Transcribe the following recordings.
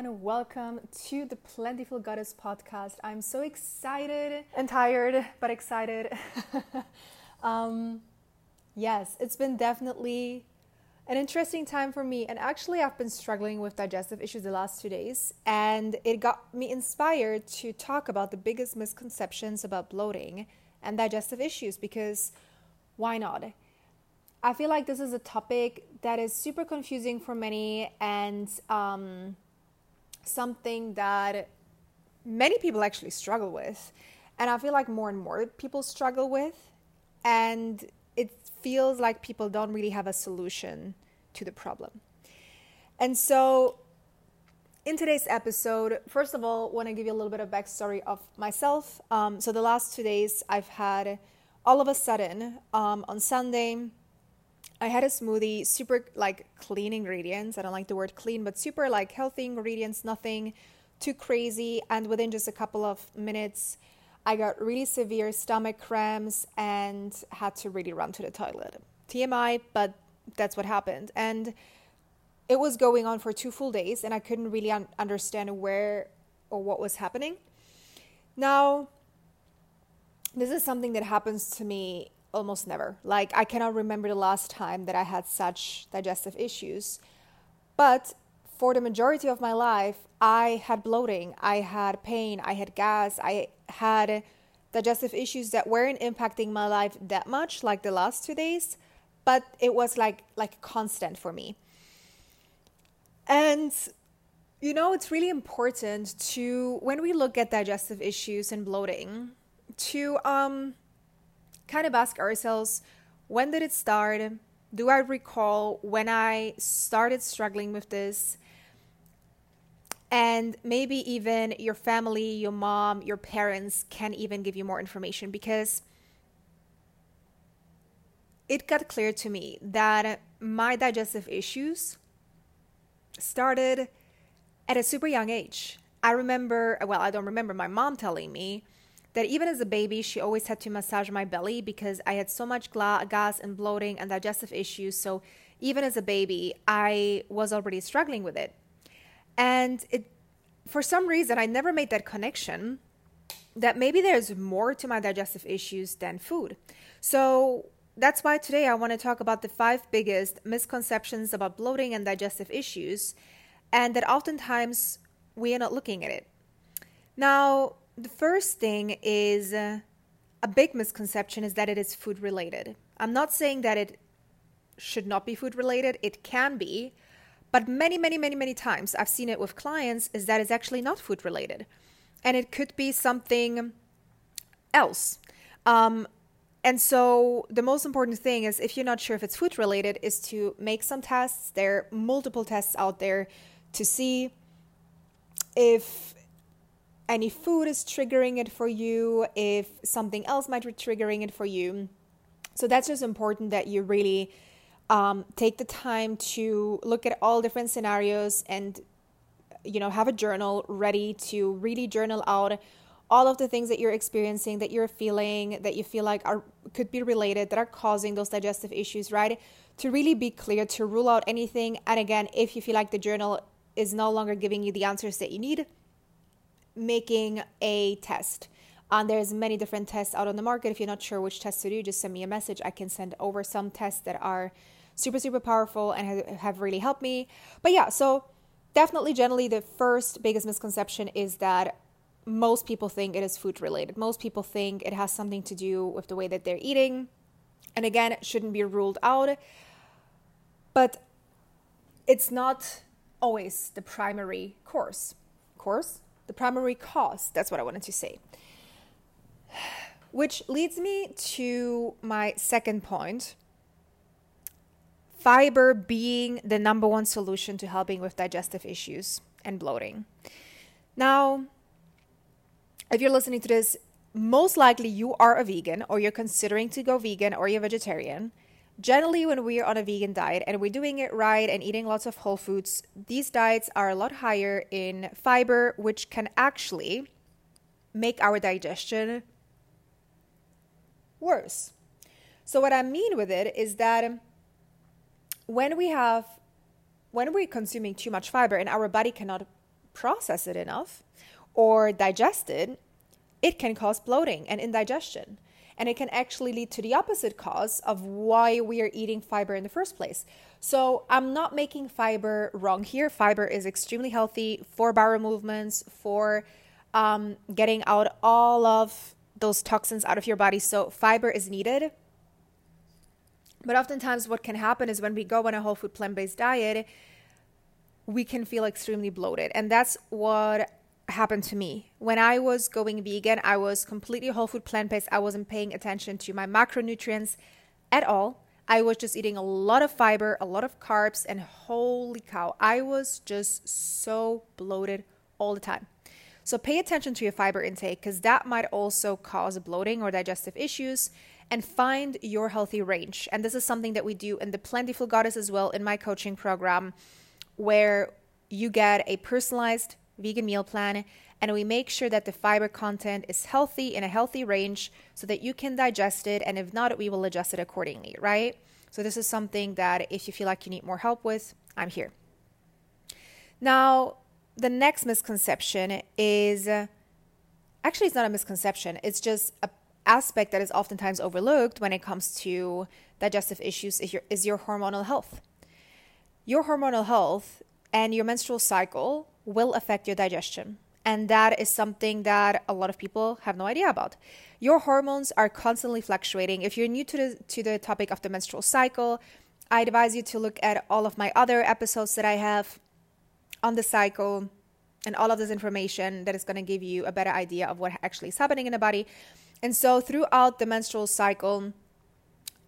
and welcome to the Plantiful Goddess podcast. I'm so excited and tired, but excited. um, yes, it's been definitely an interesting time for me. And actually, I've been struggling with digestive issues the last two days, and it got me inspired to talk about the biggest misconceptions about bloating and digestive issues because why not? I feel like this is a topic that is super confusing for many and um, something that many people actually struggle with. And I feel like more and more people struggle with. And it feels like people don't really have a solution to the problem. And so, in today's episode, first of all, want to give you a little bit of backstory of myself. Um, so the last two days, I've had all of a sudden um, on Sunday, I had a smoothie, super like clean ingredients. I don't like the word clean, but super like healthy ingredients, nothing too crazy. And within just a couple of minutes, I got really severe stomach cramps and had to really run to the toilet. TMI, but that's what happened. And it was going on for two full days, and I couldn't really un- understand where or what was happening. Now, this is something that happens to me almost never. Like, I cannot remember the last time that I had such digestive issues. But for the majority of my life, I had bloating, I had pain, I had gas, I had digestive issues that weren't impacting my life that much, like the last two days, but it was like like constant for me. And you know, it's really important to when we look at digestive issues and bloating, to um kind of ask ourselves when did it start? Do I recall when I started struggling with this? And maybe even your family, your mom, your parents can even give you more information because it got clear to me that my digestive issues started at a super young age. I remember, well, I don't remember my mom telling me that even as a baby, she always had to massage my belly because I had so much gla- gas and bloating and digestive issues. So even as a baby, I was already struggling with it. And it, for some reason, I never made that connection that maybe there's more to my digestive issues than food. So that's why today I want to talk about the five biggest misconceptions about bloating and digestive issues, and that oftentimes we are not looking at it. Now, the first thing is uh, a big misconception is that it is food related. I'm not saying that it should not be food related, it can be, but many, many, many, many times I've seen it with clients is that it's actually not food related. And it could be something else. Um, and so the most important thing is if you're not sure if it's food related is to make some tests. There are multiple tests out there to see if any food is triggering it for you, if something else might be triggering it for you. So that's just important that you really um, take the time to look at all different scenarios and you know have a journal ready to really journal out all of the things that you're experiencing that you're feeling that you feel like are could be related that are causing those digestive issues right to really be clear to rule out anything and again if you feel like the journal is no longer giving you the answers that you need making a test. Um, there's many different tests out on the market. If you're not sure which test to do, just send me a message. I can send over some tests that are super, super powerful and have really helped me. But yeah, so definitely, generally, the first biggest misconception is that most people think it is food related. Most people think it has something to do with the way that they're eating. And again, it shouldn't be ruled out. But it's not always the primary course. Course? The primary cause. That's what I wanted to say. Which leads me to my second point fiber being the number one solution to helping with digestive issues and bloating. Now, if you're listening to this, most likely you are a vegan or you're considering to go vegan or you're vegetarian generally when we're on a vegan diet and we're doing it right and eating lots of whole foods these diets are a lot higher in fiber which can actually make our digestion worse so what i mean with it is that when we have when we're consuming too much fiber and our body cannot process it enough or digest it, it can cause bloating and indigestion. And it can actually lead to the opposite cause of why we are eating fiber in the first place. So I'm not making fiber wrong here. Fiber is extremely healthy for bowel movements, for um, getting out all of those toxins out of your body. So fiber is needed. But oftentimes, what can happen is when we go on a whole food plant based diet, we can feel extremely bloated. And that's what happened to me. When I was going vegan, I was completely whole food plant based. I wasn't paying attention to my macronutrients at all. I was just eating a lot of fiber, a lot of carbs, and holy cow, I was just so bloated all the time. So pay attention to your fiber intake because that might also cause bloating or digestive issues and find your healthy range. And this is something that we do in the Plantiful Goddess as well in my coaching program, where you get a personalized vegan meal plan and we make sure that the fiber content is healthy in a healthy range so that you can digest it. And if not, we will adjust it accordingly, right? So, this is something that if you feel like you need more help with, I'm here. Now, the next misconception is actually, it's not a misconception, it's just a aspect that is oftentimes overlooked when it comes to digestive issues is your, is your hormonal health. Your hormonal health and your menstrual cycle will affect your digestion. And that is something that a lot of people have no idea about. Your hormones are constantly fluctuating. If you're new to the, to the topic of the menstrual cycle, I advise you to look at all of my other episodes that I have on the cycle and all of this information that is going to give you a better idea of what actually is happening in the body. And so, throughout the menstrual cycle,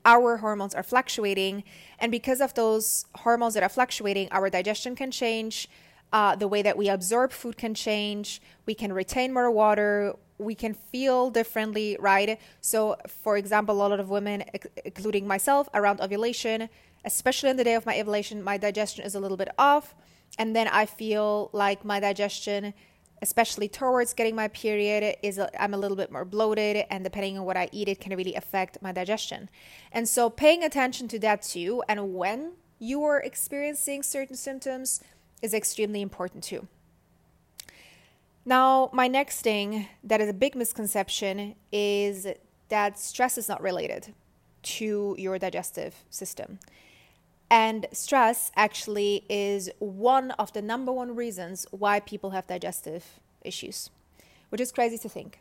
our hormones are fluctuating. And because of those hormones that are fluctuating, our digestion can change. Uh, the way that we absorb food can change. We can retain more water. We can feel differently, right? So, for example, a lot of women, including myself, around ovulation, especially on the day of my ovulation, my digestion is a little bit off. And then I feel like my digestion especially towards getting my period is I'm a little bit more bloated and depending on what I eat it can really affect my digestion. And so paying attention to that too and when you are experiencing certain symptoms is extremely important too. Now, my next thing that is a big misconception is that stress is not related to your digestive system. And stress actually is one of the number one reasons why people have digestive issues, which is crazy to think.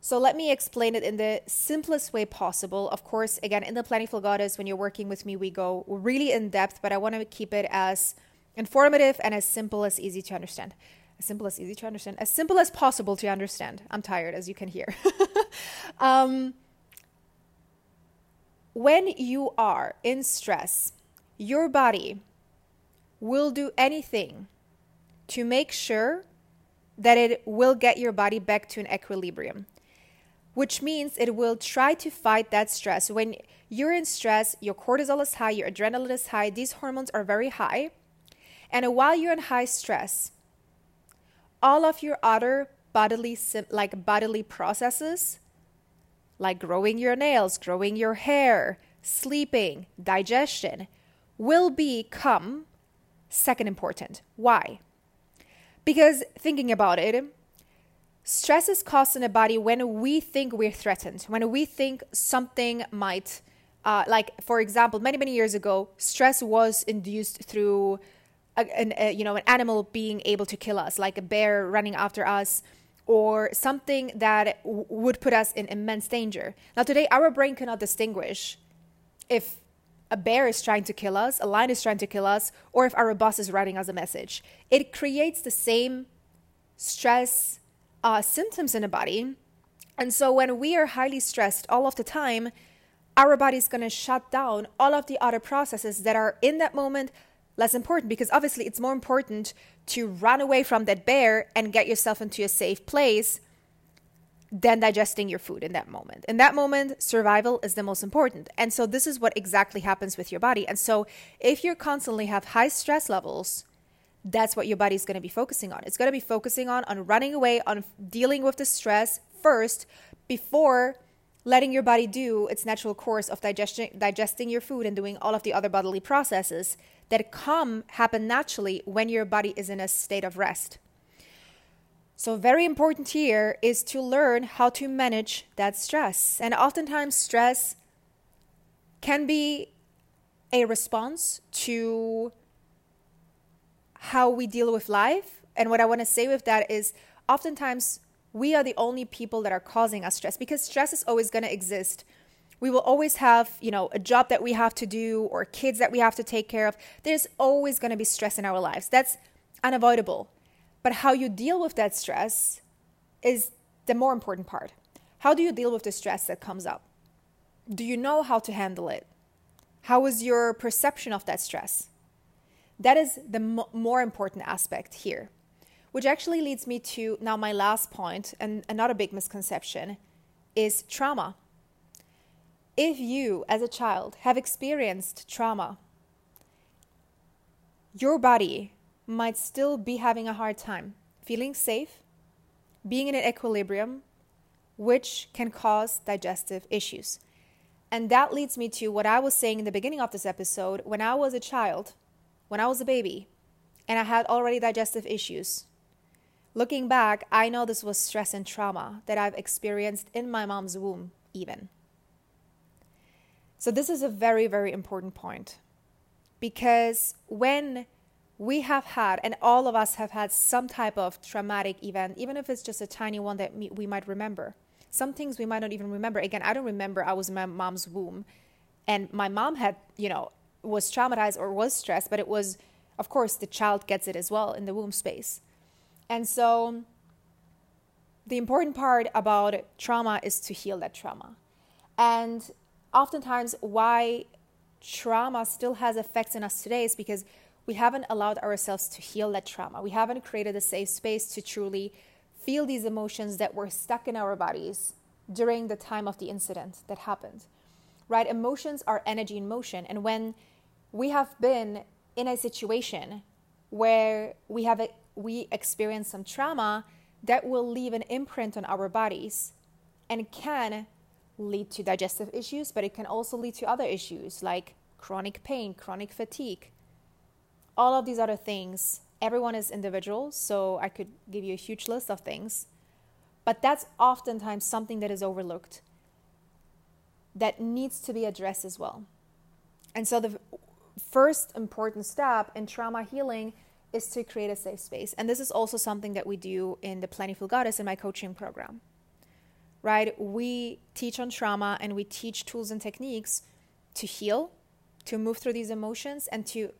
So let me explain it in the simplest way possible. Of course, again, in the Plantiful Goddess, when you're working with me, we go really in depth, but I want to keep it as informative and as simple as easy to understand. As simple as easy to understand, as simple as possible to understand. I'm tired, as you can hear. um, when you are in stress, your body will do anything to make sure that it will get your body back to an equilibrium, which means it will try to fight that stress. When you're in stress, your cortisol is high, your adrenaline is high, these hormones are very high. And while you're in high stress, all of your other bodily like bodily processes like growing your nails, growing your hair, sleeping, digestion will become second important. Why? Because thinking about it, stress is caused in the body when we think we're threatened, when we think something might, uh, like for example, many many years ago, stress was induced through, a, an, a, you know, an animal being able to kill us, like a bear running after us, or something that w- would put us in immense danger. Now today, our brain cannot distinguish if a bear is trying to kill us, a lion is trying to kill us, or if our boss is writing us a message. It creates the same stress uh, symptoms in the body. And so when we are highly stressed all of the time, our body is going to shut down all of the other processes that are in that moment less important because obviously it's more important to run away from that bear and get yourself into a safe place than digesting your food in that moment. In that moment, survival is the most important. And so this is what exactly happens with your body. And so if you constantly have high stress levels, that's what your body is going to be focusing on. It's going to be focusing on on running away, on dealing with the stress first before letting your body do its natural course of digesting digesting your food and doing all of the other bodily processes that come happen naturally when your body is in a state of rest. So, very important here is to learn how to manage that stress. And oftentimes, stress can be a response to how we deal with life. And what I want to say with that is oftentimes we are the only people that are causing us stress because stress is always going to exist. We will always have, you know, a job that we have to do or kids that we have to take care of. There's always going to be stress in our lives. That's unavoidable. But how you deal with that stress is the more important part. How do you deal with the stress that comes up? Do you know how to handle it? How is your perception of that stress? That is the mo- more important aspect here, which actually leads me to now my last point and another big misconception is trauma. If you, as a child, have experienced trauma, your body might still be having a hard time feeling safe, being in an equilibrium, which can cause digestive issues. And that leads me to what I was saying in the beginning of this episode. When I was a child, when I was a baby, and I had already digestive issues, looking back, I know this was stress and trauma that I've experienced in my mom's womb, even. So, this is a very, very important point because when we have had, and all of us have had some type of traumatic event, even if it's just a tiny one that we might remember some things we might not even remember. Again, I don't remember I was in my mom's womb and my mom had, you know, was traumatized or was stressed, but it was, of course, the child gets it as well in the womb space. And so the important part about trauma is to heal that trauma. And oftentimes, why trauma still has effects in us today is because we haven't allowed ourselves to heal that trauma. We haven't created a safe space to truly feel these emotions that were stuck in our bodies during the time of the incident that happened. Right? Emotions are energy in motion. And when we have been in a situation where we have a, we experience some trauma, that will leave an imprint on our bodies and can lead to digestive issues, but it can also lead to other issues like chronic pain, chronic fatigue, all of these other things everyone is individual, so I could give you a huge list of things. But that's oftentimes something that is overlooked that needs to be addressed as well. And so the first important step in trauma healing is to create a safe space. And this is also something that we do in the Plantiful Goddess in my coaching program. Right? We teach on trauma and we teach tools and techniques to heal, to move through these emotions, and to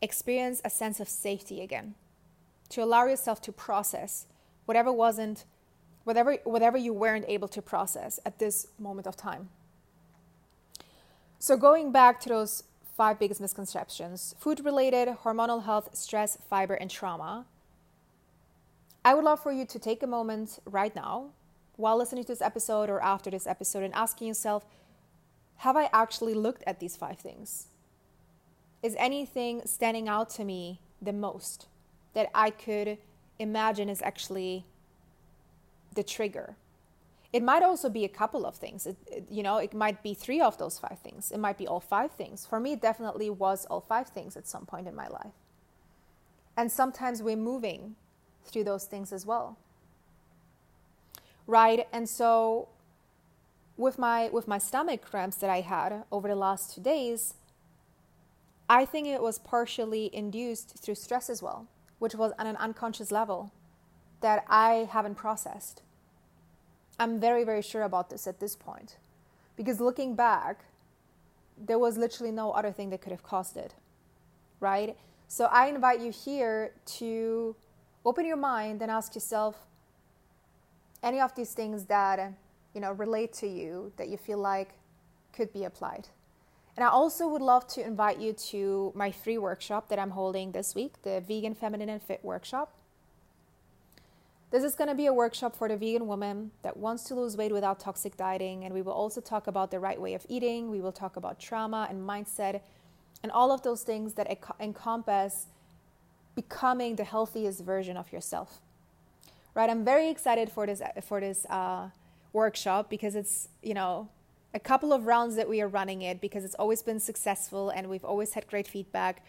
experience a sense of safety again, to allow yourself to process whatever wasn't, whatever, whatever you weren't able to process at this moment of time. So, going back to those five biggest misconceptions food related, hormonal health, stress, fiber, and trauma. I would love for you to take a moment right now while listening to this episode or after this episode and asking yourself, have I actually looked at these five things? is anything standing out to me the most that I could imagine is actually the trigger? It might also be a couple of things. It, it, you know, it might be three of those five things. It might be all five things. For me, it definitely was all five things at some point in my life. And sometimes we're moving through those things as well. Right? And so with my with my stomach cramps that I had over the last 2 days, I think it was partially induced through stress as well, which was on an unconscious level that I haven't processed. I'm very, very sure about this at this point. Because looking back, there was literally no other thing that could have caused it. Right? So I invite you here to open your mind and ask yourself any of these things that you know relate to you that you feel like could be applied. And I also would love to invite you to my free workshop that I'm holding this week, the Vegan, Feminine, and Fit workshop. This is going to be a workshop for the vegan woman that wants to lose weight without toxic dieting. And we will also talk about the right way of eating. We will talk about trauma and mindset and all of those things that encompass becoming the healthiest version of yourself. Right? I'm very excited for this for this uh, workshop because it's you know a couple of rounds that we are running it because it's always been successful and we've always had great feedback.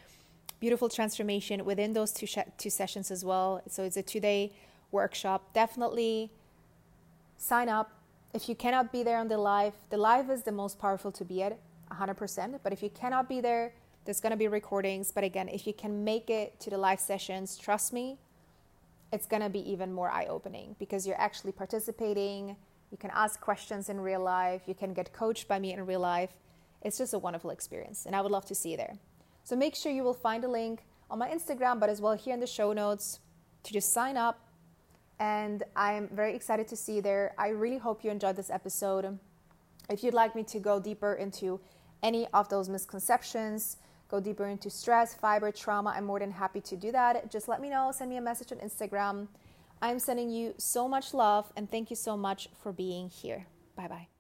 Beautiful transformation within those two, sh- two sessions as well. So it's a two day workshop, definitely sign up. If you cannot be there on the live, the live is the most powerful to be at 100%. But if you cannot be there, there's going to be recordings. But again, if you can make it to the live sessions, trust me, it's going to be even more eye opening because you're actually participating. You can ask questions in real life. You can get coached by me in real life. It's just a wonderful experience, and I would love to see you there. So make sure you will find a link on my Instagram, but as well here in the show notes to just sign up. And I'm very excited to see you there. I really hope you enjoyed this episode. If you'd like me to go deeper into any of those misconceptions, go deeper into stress, fiber, trauma, I'm more than happy to do that. Just let me know, send me a message on Instagram. I'm sending you so much love and thank you so much for being here. Bye bye.